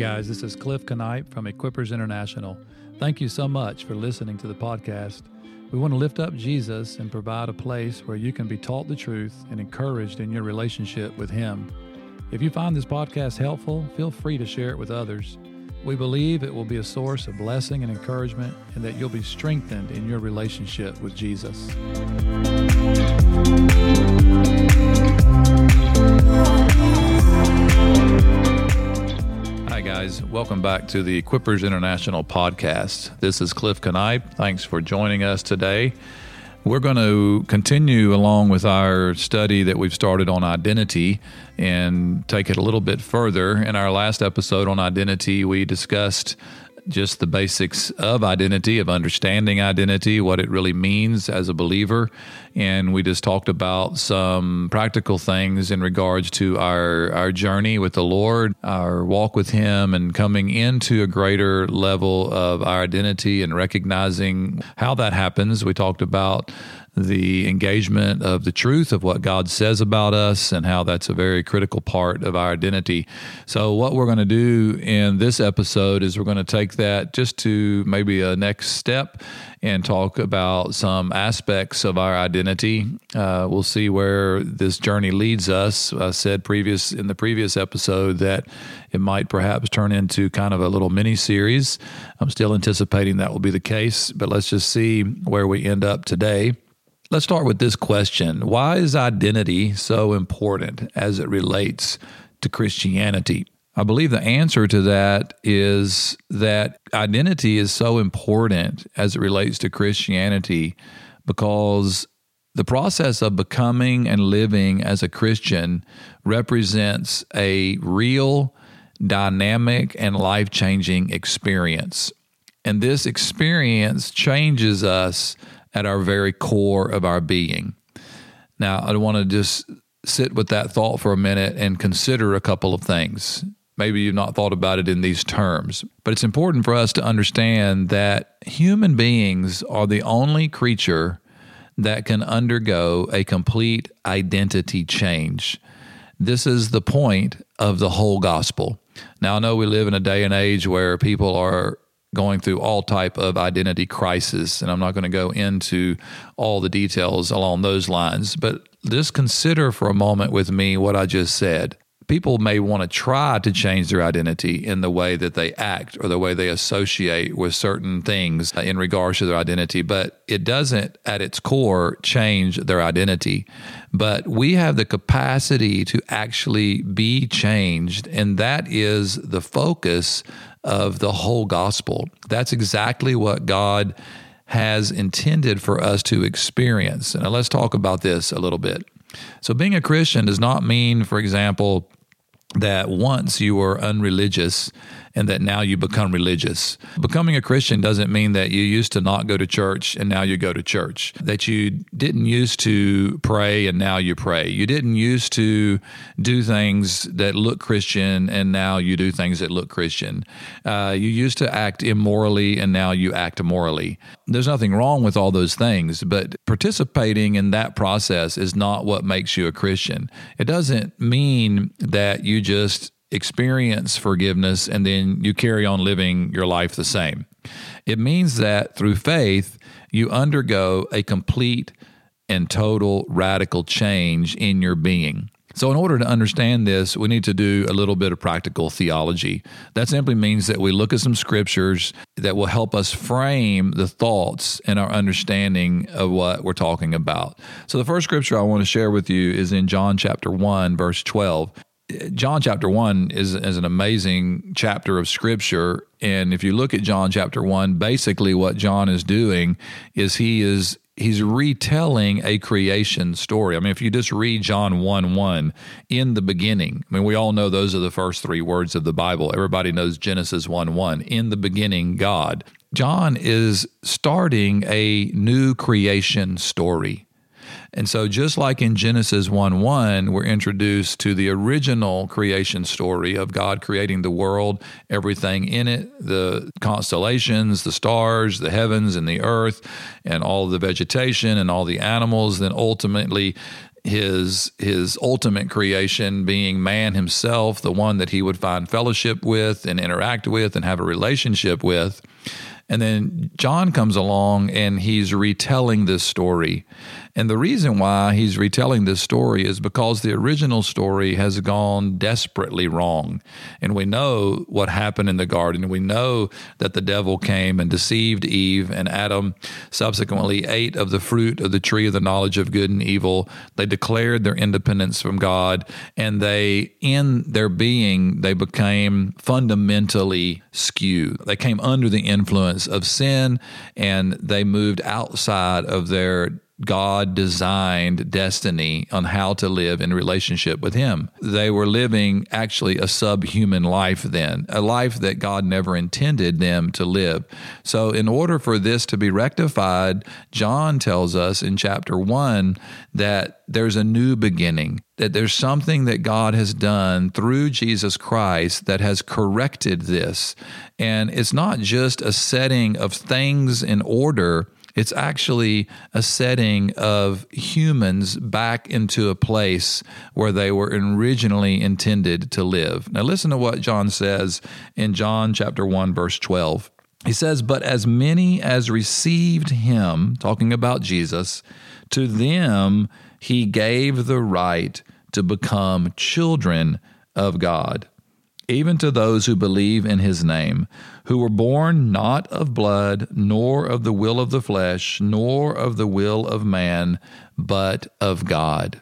guys. This is Cliff Knipe from Equippers International. Thank you so much for listening to the podcast. We want to lift up Jesus and provide a place where you can be taught the truth and encouraged in your relationship with Him. If you find this podcast helpful, feel free to share it with others. We believe it will be a source of blessing and encouragement, and that you'll be strengthened in your relationship with Jesus. Guys. Welcome back to the Equippers International podcast. This is Cliff Knipe. Thanks for joining us today. We're going to continue along with our study that we've started on identity and take it a little bit further. In our last episode on identity, we discussed just the basics of identity, of understanding identity, what it really means as a believer. And we just talked about some practical things in regards to our, our journey with the Lord, our walk with Him, and coming into a greater level of our identity and recognizing how that happens. We talked about the engagement of the truth of what God says about us and how that's a very critical part of our identity. So, what we're going to do in this episode is we're going to take that just to maybe a next step and talk about some aspects of our identity. Uh, we'll see where this journey leads us. I said previous in the previous episode that it might perhaps turn into kind of a little mini series. I'm still anticipating that will be the case, but let's just see where we end up today. Let's start with this question Why is identity so important as it relates to Christianity? I believe the answer to that is that identity is so important as it relates to Christianity because the process of becoming and living as a Christian represents a real, dynamic, and life changing experience. And this experience changes us at our very core of our being. Now, I want to just sit with that thought for a minute and consider a couple of things. Maybe you've not thought about it in these terms, but it's important for us to understand that human beings are the only creature that can undergo a complete identity change. This is the point of the whole gospel. Now, I know we live in a day and age where people are going through all type of identity crisis and i'm not going to go into all the details along those lines but just consider for a moment with me what i just said people may want to try to change their identity in the way that they act or the way they associate with certain things uh, in regards to their identity, but it doesn't at its core change their identity. But we have the capacity to actually be changed, and that is the focus of the whole gospel. That's exactly what God has intended for us to experience. And let's talk about this a little bit. So, being a Christian does not mean, for example, that once you were unreligious and that now you become religious. Becoming a Christian doesn't mean that you used to not go to church and now you go to church, that you didn't used to pray and now you pray. You didn't used to do things that look Christian and now you do things that look Christian. Uh, you used to act immorally and now you act immorally. There's nothing wrong with all those things, but participating in that process is not what makes you a Christian. It doesn't mean that you just experience forgiveness and then you carry on living your life the same. It means that through faith, you undergo a complete and total radical change in your being. So, in order to understand this, we need to do a little bit of practical theology. That simply means that we look at some scriptures that will help us frame the thoughts and our understanding of what we're talking about. So, the first scripture I want to share with you is in John chapter 1, verse 12. John chapter 1 is, is an amazing chapter of scripture. And if you look at John chapter 1, basically what John is doing is he is he's retelling a creation story. I mean, if you just read John 1 1, in the beginning, I mean, we all know those are the first three words of the Bible. Everybody knows Genesis 1 1, in the beginning, God. John is starting a new creation story. And so, just like in Genesis 1 1, we're introduced to the original creation story of God creating the world, everything in it, the constellations, the stars, the heavens, and the earth, and all the vegetation and all the animals. Then ultimately, his his ultimate creation being man himself, the one that he would find fellowship with and interact with and have a relationship with. And then John comes along and he's retelling this story. And the reason why he's retelling this story is because the original story has gone desperately wrong. And we know what happened in the garden. We know that the devil came and deceived Eve, and Adam subsequently ate of the fruit of the tree of the knowledge of good and evil. They declared their independence from God, and they, in their being, they became fundamentally skewed. They came under the influence of sin, and they moved outside of their God designed destiny on how to live in relationship with Him. They were living actually a subhuman life then, a life that God never intended them to live. So, in order for this to be rectified, John tells us in chapter one that there's a new beginning, that there's something that God has done through Jesus Christ that has corrected this. And it's not just a setting of things in order it's actually a setting of humans back into a place where they were originally intended to live. Now, listen to what John says in John chapter 1, verse 12. He says, But as many as received him, talking about Jesus, to them he gave the right to become children of God even to those who believe in his name, who were born not of blood, nor of the will of the flesh, nor of the will of man, but of God.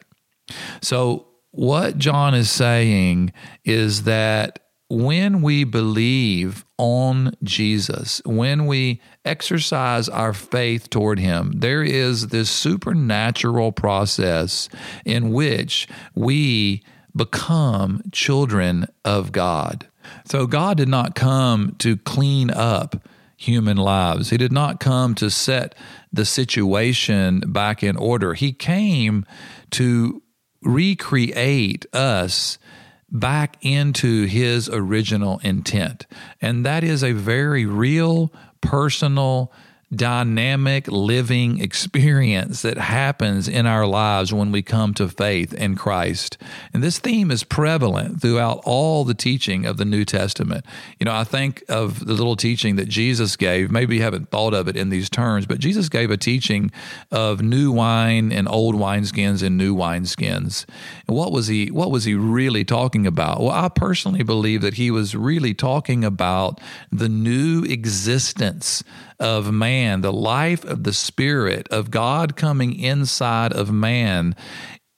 So, what John is saying is that when we believe on Jesus, when we exercise our faith toward Him, there is this supernatural process in which we become children of God. So God did not come to clean up human lives. He did not come to set the situation back in order. He came to recreate us back into his original intent. And that is a very real, personal, dynamic living experience that happens in our lives when we come to faith in Christ. And this theme is prevalent throughout all the teaching of the New Testament. You know, I think of the little teaching that Jesus gave. Maybe you haven't thought of it in these terms, but Jesus gave a teaching of new wine and old wineskins and new wineskins. And what was he what was he really talking about? Well, I personally believe that he was really talking about the new existence of man, the life of the Spirit of God coming inside of man,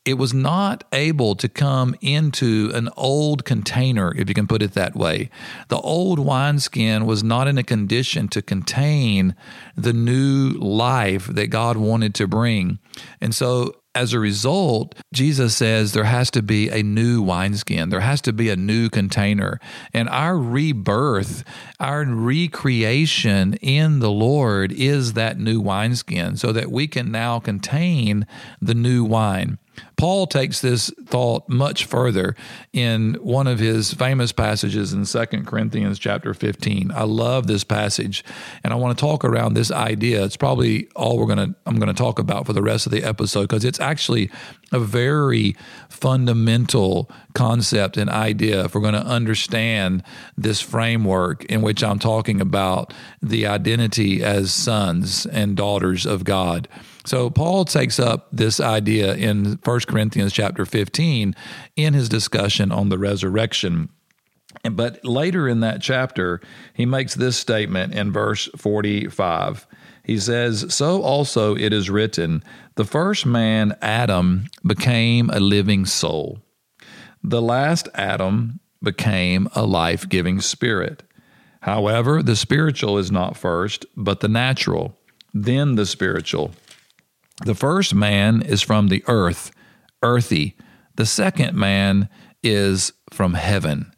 it was not able to come into an old container, if you can put it that way. The old wineskin was not in a condition to contain the new life that God wanted to bring. And so as a result, Jesus says there has to be a new wineskin. There has to be a new container. And our rebirth, our recreation in the Lord is that new wineskin so that we can now contain the new wine. Paul takes this thought much further in one of his famous passages in 2 Corinthians chapter 15. I love this passage and I want to talk around this idea. It's probably all we're going to I'm going to talk about for the rest of the episode because it's actually a very fundamental concept and idea if we're going to understand this framework in which I'm talking about the identity as sons and daughters of God. So Paul takes up this idea in 1 Corinthians chapter 15 in his discussion on the resurrection. But later in that chapter, he makes this statement in verse 45. He says, So also it is written, the first man, Adam, became a living soul. The last Adam became a life giving spirit. However, the spiritual is not first, but the natural, then the spiritual. The first man is from the earth, earthy. The second man is from heaven.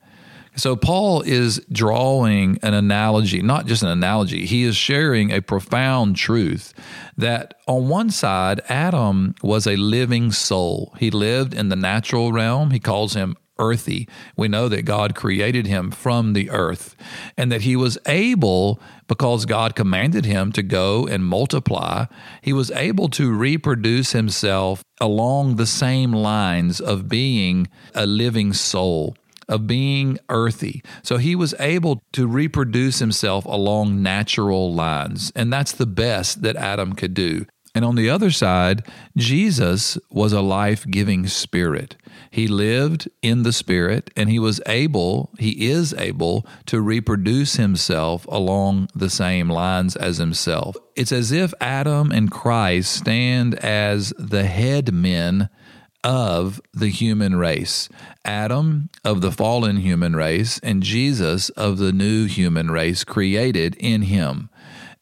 So Paul is drawing an analogy, not just an analogy, he is sharing a profound truth that on one side, Adam was a living soul. He lived in the natural realm. He calls him earthy. We know that God created him from the earth and that he was able, because God commanded him to go and multiply, he was able to reproduce himself along the same lines of being a living soul of being earthy. So he was able to reproduce himself along natural lines. And that's the best that Adam could do. And on the other side, Jesus was a life giving spirit. He lived in the spirit and he was able, he is able to reproduce himself along the same lines as himself. It's as if Adam and Christ stand as the head men of the human race. Adam of the fallen human race and Jesus of the new human race created in him.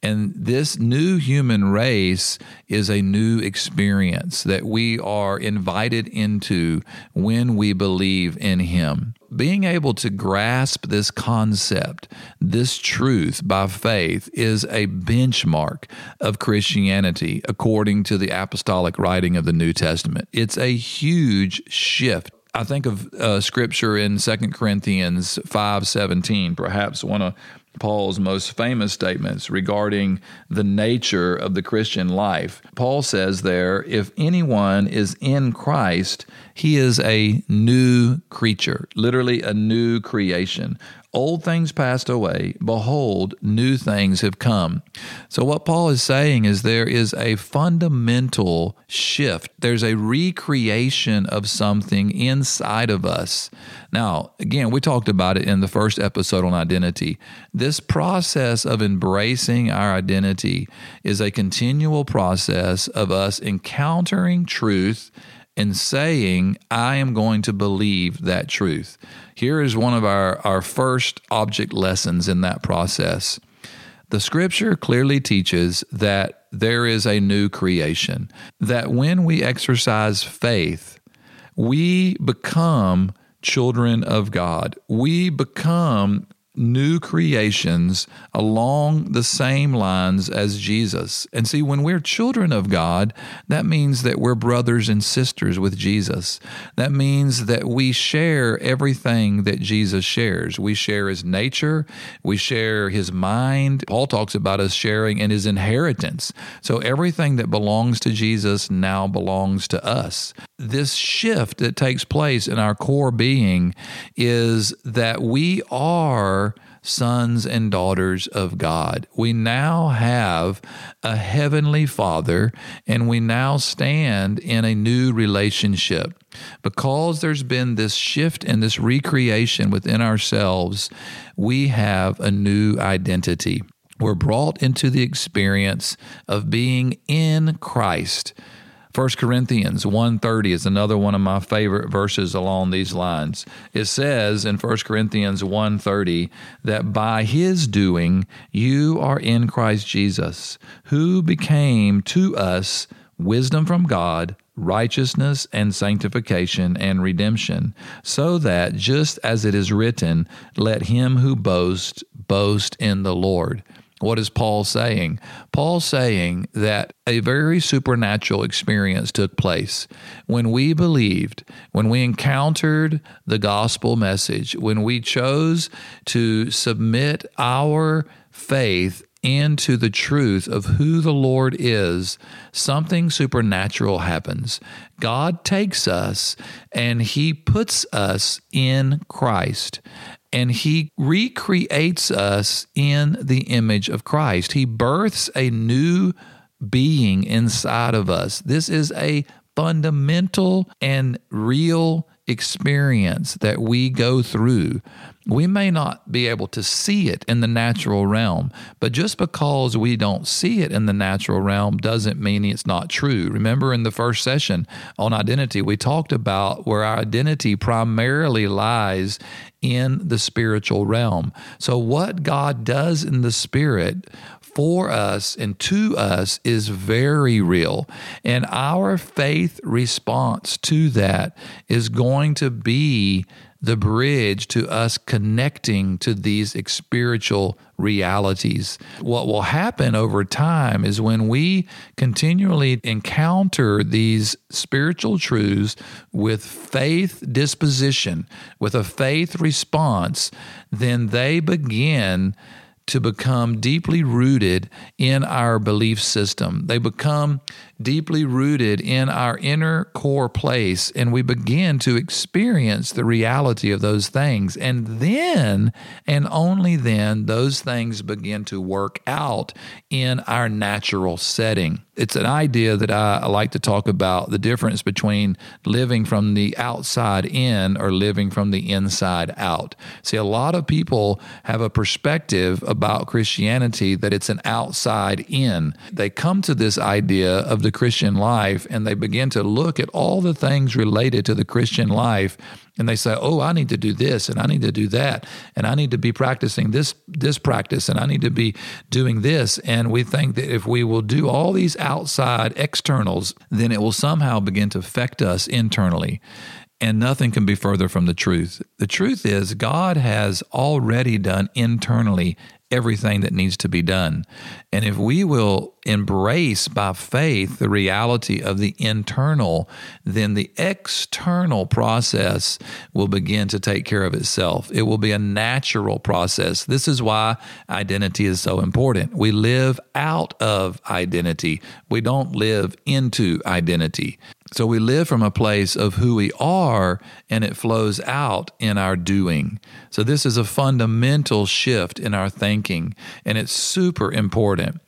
And this new human race is a new experience that we are invited into when we believe in Him. Being able to grasp this concept, this truth by faith, is a benchmark of Christianity according to the apostolic writing of the New Testament. It's a huge shift I think of uh, scripture in 2 Corinthians 5:17, perhaps one of Paul's most famous statements regarding the nature of the Christian life. Paul says there, if anyone is in Christ, he is a new creature, literally a new creation. Old things passed away. Behold, new things have come. So, what Paul is saying is there is a fundamental shift. There's a recreation of something inside of us. Now, again, we talked about it in the first episode on identity. This process of embracing our identity is a continual process of us encountering truth and saying, I am going to believe that truth. Here is one of our, our first object lessons in that process. The scripture clearly teaches that there is a new creation, that when we exercise faith, we become children of God. We become new creations along the same lines as Jesus. And see, when we're children of God, that means that we're brothers and sisters with Jesus. That means that we share everything that Jesus shares. We share his nature, we share his mind. Paul talks about us sharing in his inheritance. So everything that belongs to Jesus now belongs to us. This shift that takes place in our core being is that we are sons and daughters of God. We now have a heavenly Father, and we now stand in a new relationship. Because there's been this shift and this recreation within ourselves, we have a new identity. We're brought into the experience of being in Christ. 1 Corinthians 1:30 is another one of my favorite verses along these lines. It says in 1 Corinthians 1:30 that by his doing you are in Christ Jesus, who became to us wisdom from God, righteousness and sanctification and redemption, so that just as it is written, let him who boasts boast in the Lord. What is Paul saying? Paul's saying that a very supernatural experience took place when we believed, when we encountered the gospel message, when we chose to submit our faith into the truth of who the Lord is, something supernatural happens. God takes us and He puts us in Christ and he recreates us in the image of Christ. He births a new being inside of us. This is a fundamental and real experience that we go through. We may not be able to see it in the natural realm, but just because we don't see it in the natural realm doesn't mean it's not true. Remember in the first session on identity, we talked about where our identity primarily lies in the spiritual realm. So, what God does in the spirit for us and to us is very real. And our faith response to that is going to be the bridge to us connecting to these spiritual realities. What will happen over time is when we continually encounter these spiritual truths with faith disposition, with a faith response, then they begin to become deeply rooted in our belief system. They become deeply rooted in our inner core place, and we begin to experience the reality of those things. And then, and only then, those things begin to work out in our natural setting. It's an idea that I, I like to talk about the difference between living from the outside in or living from the inside out. See, a lot of people have a perspective about Christianity that it's an outside in. They come to this idea of the Christian life and they begin to look at all the things related to the Christian life and they say, "Oh, I need to do this and I need to do that and I need to be practicing this this practice and I need to be doing this." And we think that if we will do all these outside externals, then it will somehow begin to affect us internally. And nothing can be further from the truth. The truth is, God has already done internally everything that needs to be done. And if we will embrace by faith the reality of the internal, then the external process will begin to take care of itself. It will be a natural process. This is why identity is so important. We live out of identity, we don't live into identity. So we live from a place of who we are and it flows out in our doing. So this is a fundamental shift in our thinking and it's super important.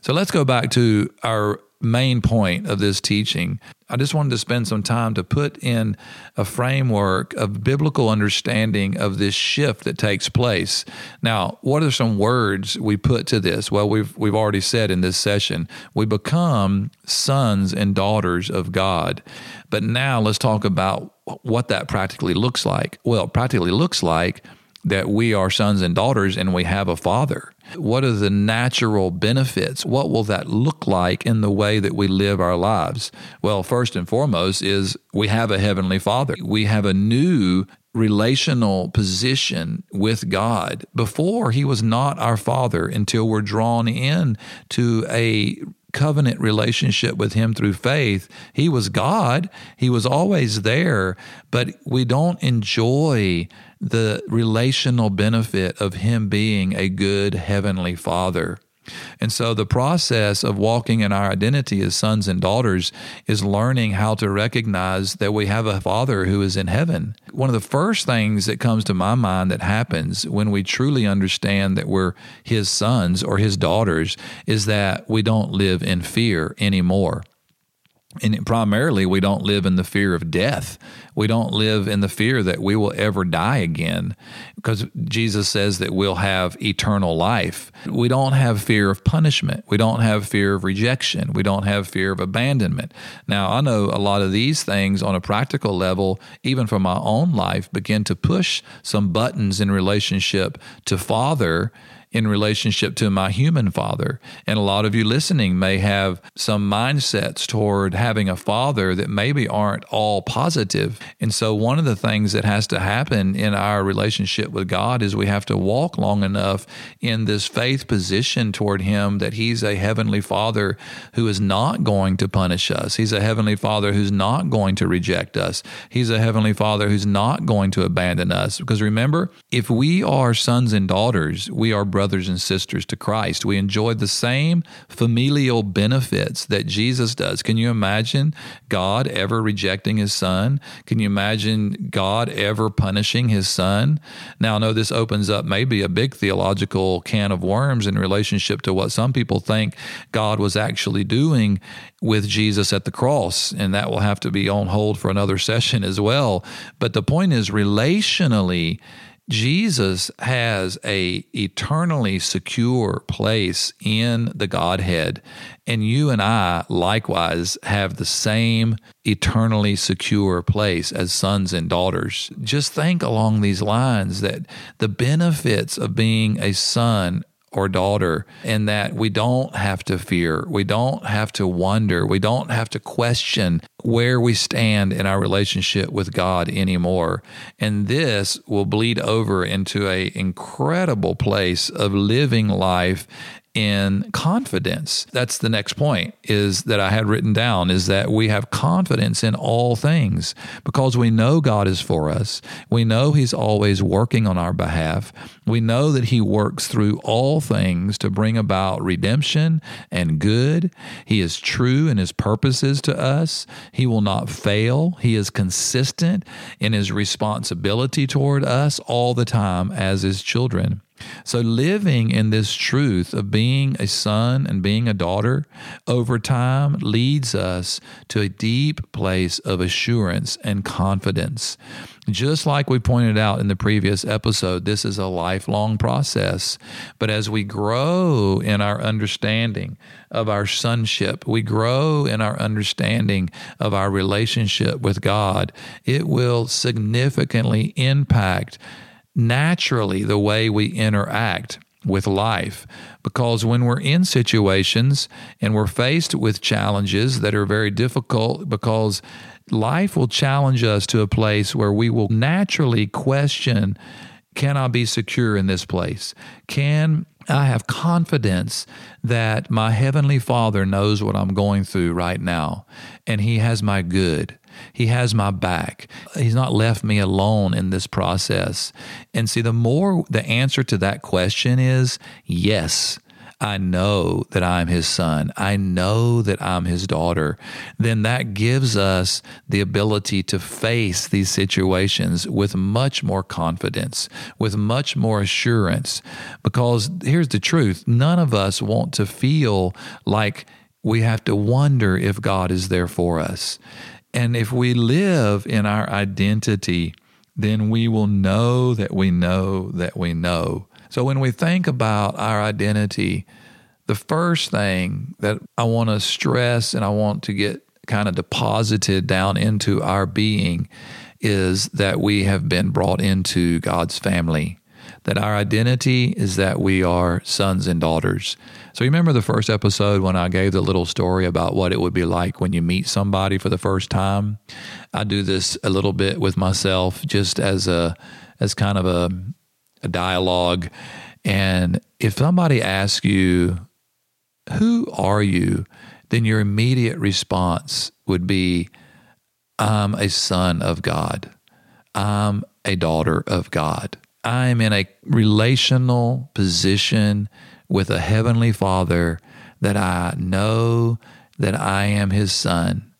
So let's go back to our main point of this teaching. I just wanted to spend some time to put in a framework of biblical understanding of this shift that takes place. Now, what are some words we put to this? Well, we've we've already said in this session, we become sons and daughters of God. But now let's talk about what that practically looks like. Well, practically looks like that we are sons and daughters and we have a father. What are the natural benefits? What will that look like in the way that we live our lives? Well, first and foremost is we have a heavenly father. We have a new relational position with God. Before, he was not our father until we're drawn in to a covenant relationship with him through faith. He was God. He was always there, but we don't enjoy the relational benefit of him being a good heavenly father. And so the process of walking in our identity as sons and daughters is learning how to recognize that we have a father who is in heaven. One of the first things that comes to my mind that happens when we truly understand that we're his sons or his daughters is that we don't live in fear anymore. And primarily, we don't live in the fear of death. We don't live in the fear that we will ever die again because Jesus says that we'll have eternal life. We don't have fear of punishment. We don't have fear of rejection. We don't have fear of abandonment. Now, I know a lot of these things on a practical level, even for my own life, begin to push some buttons in relationship to Father in relationship to my human father. And a lot of you listening may have some mindsets toward having a father that maybe aren't all positive. And so, one of the things that has to happen in our relationship with God is we have to walk long enough in this faith position toward Him that He's a heavenly father who is not going to punish us. He's a heavenly father who's not going to reject us. He's a heavenly father who's not going to abandon us. Because remember, if we are sons and daughters, we are brothers and sisters to Christ. We enjoy the same familial benefits that Jesus does. Can you imagine God ever rejecting his son? Can you imagine God ever punishing his son? Now, I know this opens up maybe a big theological can of worms in relationship to what some people think God was actually doing with Jesus at the cross, and that will have to be on hold for another session as well. But the point is, relationally, Jesus has a eternally secure place in the Godhead and you and I likewise have the same eternally secure place as sons and daughters. Just think along these lines that the benefits of being a son or daughter, and that we don't have to fear, we don't have to wonder, we don't have to question where we stand in our relationship with God anymore. And this will bleed over into a incredible place of living life in confidence. That's the next point is that I had written down is that we have confidence in all things because we know God is for us. We know he's always working on our behalf. We know that he works through all things to bring about redemption and good. He is true in his purposes to us. He will not fail. He is consistent in his responsibility toward us all the time as his children. So, living in this truth of being a son and being a daughter over time leads us to a deep place of assurance and confidence. Just like we pointed out in the previous episode, this is a lifelong process. But as we grow in our understanding of our sonship, we grow in our understanding of our relationship with God, it will significantly impact naturally the way we interact with life. Because when we're in situations and we're faced with challenges that are very difficult, because life will challenge us to a place where we will naturally question can I be secure in this place? Can I have confidence that my Heavenly Father knows what I'm going through right now and He has my good? He has my back. He's not left me alone in this process. And see, the more the answer to that question is yes. I know that I'm his son. I know that I'm his daughter. Then that gives us the ability to face these situations with much more confidence, with much more assurance. Because here's the truth none of us want to feel like we have to wonder if God is there for us. And if we live in our identity, then we will know that we know that we know. So when we think about our identity, the first thing that I want to stress and I want to get kind of deposited down into our being is that we have been brought into God's family that our identity is that we are sons and daughters. So, you remember the first episode when I gave the little story about what it would be like when you meet somebody for the first time? I do this a little bit with myself just as a as kind of a, a dialogue. And if somebody asks you, Who are you? then your immediate response would be, I'm a son of God. I'm a daughter of God. I'm in a relational position with a heavenly Father that I know that I am his son.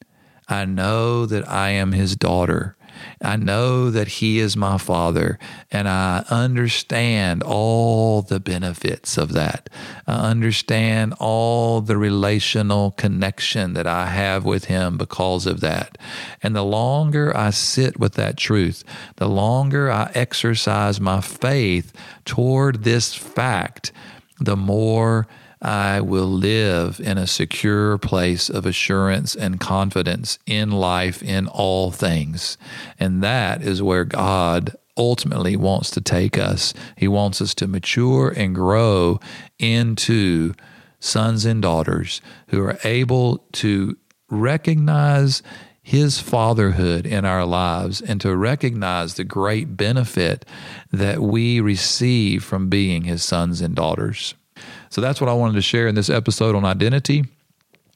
I know that I am his daughter. I know that He is my Father, and I understand all the benefits of that. I understand all the relational connection that I have with Him because of that. And the longer I sit with that truth, the longer I exercise my faith toward this fact, the more I will live in a secure place of assurance and confidence in life in all things. And that is where God ultimately wants to take us. He wants us to mature and grow into sons and daughters who are able to recognize his fatherhood in our lives and to recognize the great benefit that we receive from being his sons and daughters. So that's what I wanted to share in this episode on identity.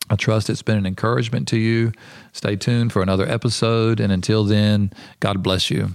I trust it's been an encouragement to you. Stay tuned for another episode. And until then, God bless you.